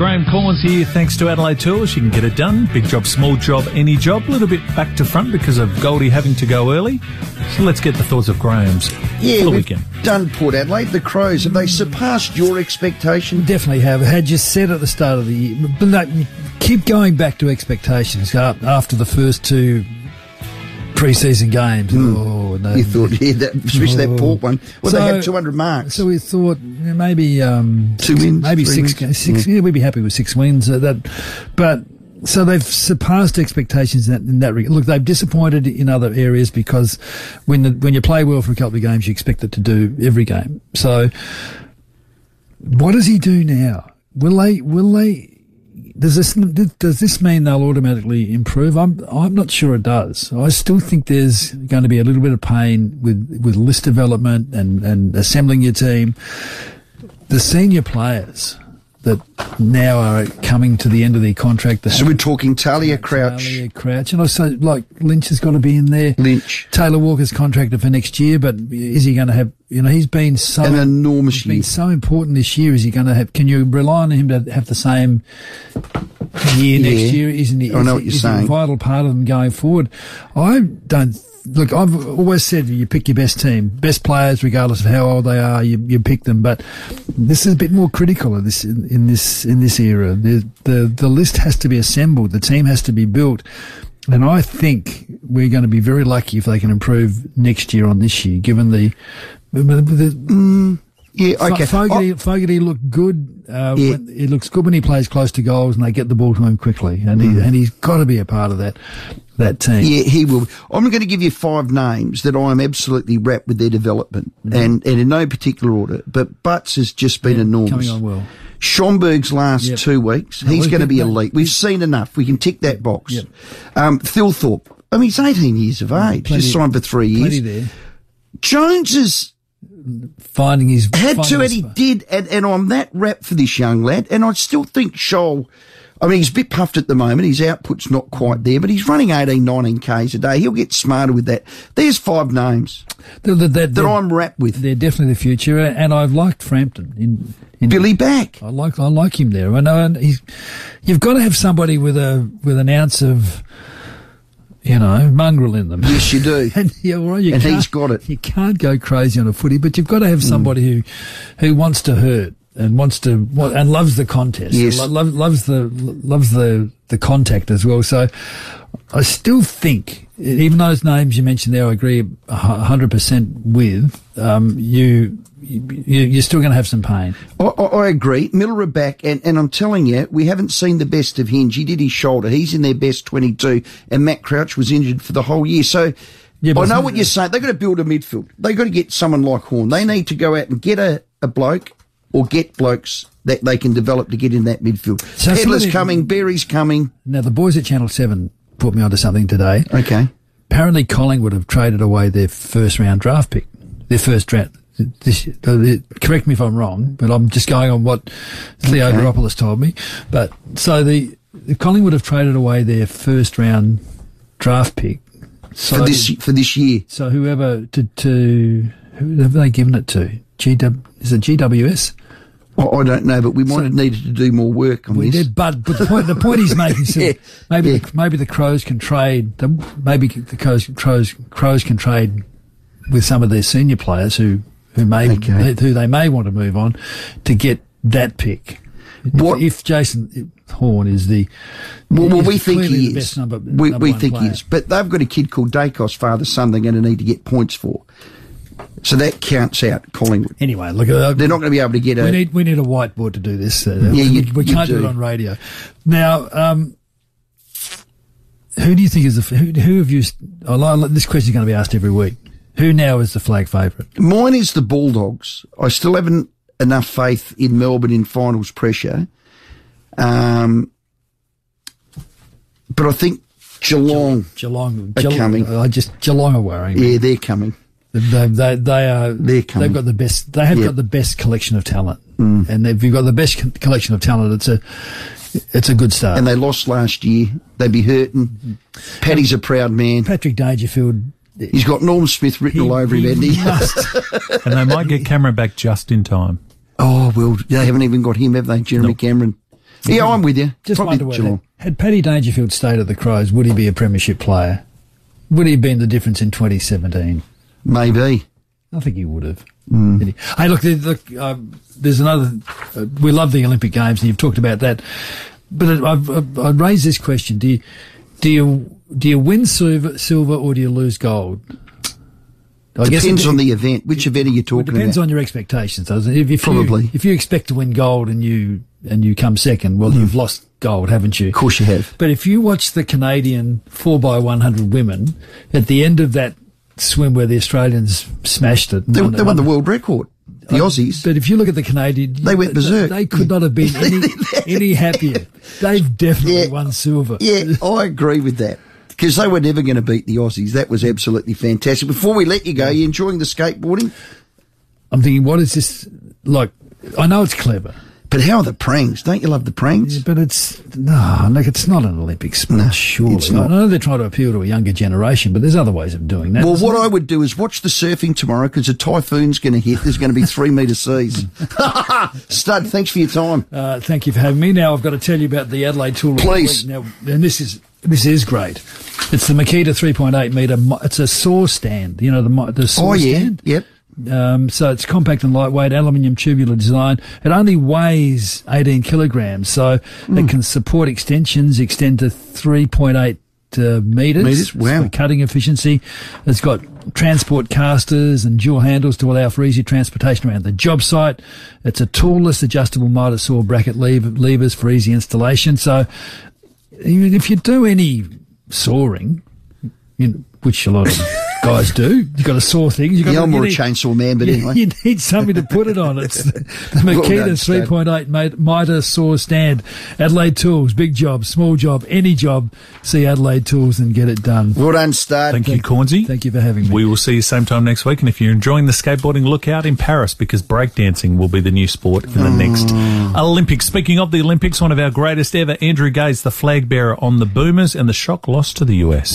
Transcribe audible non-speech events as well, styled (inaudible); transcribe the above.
Graham Collins here. Thanks to Adelaide Tools, you can get it done. Big job, small job, any job. A little bit back to front because of Goldie having to go early. So let's get the thoughts of Graham's Yeah, the we've weekend. done Port Adelaide. The Crows, have they surpassed your expectation? Definitely have. Had you said at the start of the year, but no, keep going back to expectations uh, after the first two pre-season games. Oh, no. You thought, yeah, that, especially that Oh. Port one. Well, they So- had 200 marks. So we thought yeah, maybe um, Two wins, maybe six, wins. six. Yeah. we'd be happy with six wins. Uh, that, but so they've surpassed expectations in that, in that regard. Look, they've disappointed in other areas because when the, when you play well for a couple of games, you expect it to do every game. So what does he do now? Will they? Will they? Does this does this mean they'll automatically improve? I'm I'm not sure it does. I still think there's going to be a little bit of pain with with list development and and assembling your team. The senior players that now are coming to the end of their contract. that So we're talking Talia Crouch, Talia Crouch, and I say like Lynch has got to be in there. Lynch. Taylor Walker's contracted for next year, but is he going to have? You know, he's been so An enormous he's been so important this year. Is he going to have? Can you rely on him to have the same year Yeah. next year? Isn't he? I know is what you're saying. a vital part of them going forward. I don't. Look, I've always said you pick your best team, best players, regardless of how old they are. You, you pick them, but this is a bit more critical of this in, in this in this era. The, the the list has to be assembled. The team has to be built. And I think we're going to be very lucky if they can improve next year on this year, given the. the, the Yeah, okay. Fogarty, Fogarty looked good. Uh, Yeah. when, he looks good when he plays close to goals and they get the ball to him quickly, and he and he's got to be a part of that that team. Yeah, he will. I'm going to give you five names that I'm absolutely wrapped with their development, Mm-hmm. and, and in no particular order. But Butts has just been enormous. coming on well. Schoenberg's last Yep. two weeks, No, he's going to be elite. We've seen enough. We can tick that box. Yep. Um, Thilthorpe, I mean, he's 18 years of age. Plenty- just signed for three years. there. Jones has Finding his had finding to, and he did, and, and I'm that wrapped for this young lad. And I still think Sholl, I mean, he's a bit puffed at the moment. His output's not quite there, but he's running 18, 19 Ks a day. He'll get smarter with that. There's five names They're, they're, that they're, I'm wrapped with. they're definitely the future, and I've liked Frampton in. in Billy back. I like I like him there. I know, and he's. You've got to have somebody with a with an ounce of, you know, mongrel in them. Yes, you do. (laughs) And, yeah, well, you And he's got it. You can't go crazy on a footy, but you've got to have hmm. somebody who, who wants to hurt and wants to and loves the contest. Yes. Lo- lo- loves the loves the the contact as well. So, I still think, even those names you mentioned there, I agree a hundred percent with. Um, you, you you're still going to have some pain. I, I, I agree. Milera back, and, and I'm telling you, we haven't seen the best of Hinge. He did his shoulder. He's in their best 22, and Matt Crouch was injured for the whole year. So Yeah, I know what you're saying. They've got to build a midfield. They've got to get someone like Horne. They need to go out and get a, a bloke or get blokes that they can develop to get in that midfield. So Pedler's coming, Berry's coming. Now the boys at Channel Seven put me onto something today. Okay. apparently Collingwood have traded away their first round draft pick, their first draft. This, uh, correct me if I'm wrong, but I'm just going on what Leo Okay. Told me. But so the, the Collingwood have traded away their first round draft pick. So, For this, for this year. so whoever to to who have they given it to? GW is it GWS? I, I don't know, but we might have needed to do more work on We this. did, but, but the point the point he's making, (laughs) so Yeah, maybe yeah. The, maybe the Crows can trade. The, maybe the Crows, Crows Crows can trade with some of their senior players who who may Okay. who they may want to move on to get that pick. What- if, if Jason Horne is the Well, well is we think he is. best number, we number we think player. he is. But they've got a kid called Daicos, father son. They're going to need to get points for. So that counts out Collingwood. Anyway, look, uh, They're not going to be able to get a. we need we need a whiteboard to do this. Uh, Yeah, you- we, we can't do. do. it on radio. Now, um, who do you think is the who, who have you? Like, this question is going to be asked every week. Who now is the flag favourite? Mine is the Bulldogs. I still haven't enough faith in Melbourne in finals pressure. Um, but I think Geelong. Geelong. Are coming. I just Geelong are worrying. me. Yeah, they're coming. They, they, they are. They're coming. They've got the best. They have Yep. got the best collection of talent, mm. and if you've got the best co- collection of talent, it's a it's a good start. And they lost last year. They'd be hurting. Mm-hmm. Paddy's a proud man. Patrick Dangerfield. He's got Norm Smith written all over him, hasn't he? must- (laughs) and they might get Cameron back just in time. Oh, well, they haven't even got him, have they? Jeremy Cameron. Yeah, I'm with you. Just Probably wonder whether had Paddy Dangerfield stayed at the Crows, would he be a premiership player? Would he have been the difference in 2017? Maybe. I think he would have. He? Hey, look, look um, there's another. Uh, we love the Olympic Games, and you've talked about that. But I've, I've, I've raised this question: Do you do you do you win silver, silver or do you lose gold? I Depends it- on the event. Which event are you it talking depends about? on your expectations. doesn't it? If, if Probably. you, if you expect to win gold and you and you come second, well, you've lost gold, haven't you? of course you have. But if you watch the Canadian 4x100 women, at the end of that swim where the Australians smashed it. They, won- they won the world record. The Aussies. But if you look at the Canadian, They went berserk. They could not have been (laughs) any, any happier. They've (laughs) definitely Yeah. won silver. Yeah, I agree with that. Because they were never going to beat the Aussies. That was absolutely fantastic. Before we let you go, you enjoying the skateboarding? I'm thinking, what is this like? I know it's clever, But how are the prangs? Don't you love the prangs? but it's no, look, it's not an Olympic sport. No, surely, it's not. I know they're trying to appeal to a younger generation, but there's other ways of doing that. Well, what there? I would do is watch the surfing tomorrow because a typhoon's going to hit. There's going to be three metre seas. (laughs) Stud, thanks for your time. Uh, thank you for having me. Now I've got to tell you about the Adelaide Tool. of the Please. Now, and this is this is great. It's the Makita 3.8 meter. It's a saw stand. You know the the saw Oh, yeah. stand. Yep. Um, so it's compact and lightweight, aluminium tubular design. It only weighs 18 kilograms, so Hmm. it can support extensions, extend to 3.8 uh, meters. Metres? Wow. for cutting efficiency. It's got transport casters and dual handles to allow for easy transportation around the job site. It's a toolless adjustable miter saw bracket lever, levers for easy installation. So even if you do any sawing, you know, which a lot of guys do, you've got to saw things. You've got Yeah, to, I'm you more a chainsaw man, but you, anyway. you need something to put it on. It's (laughs) the, the Makita done, 3.8 mitre saw stand. Adelaide Tools, big job, small job, any job. See Adelaide Tools and get it done. Well done, Stud. Thank you, Cornsey. Thank you for having me. We will see you same time next week. And if you're enjoying the skateboarding, look out in Paris because breakdancing will be the new sport in the next mm. Olympics. Speaking of the Olympics, one of our greatest ever, Andrew Gaze, the flag bearer on the Boomers and the shock loss to the US.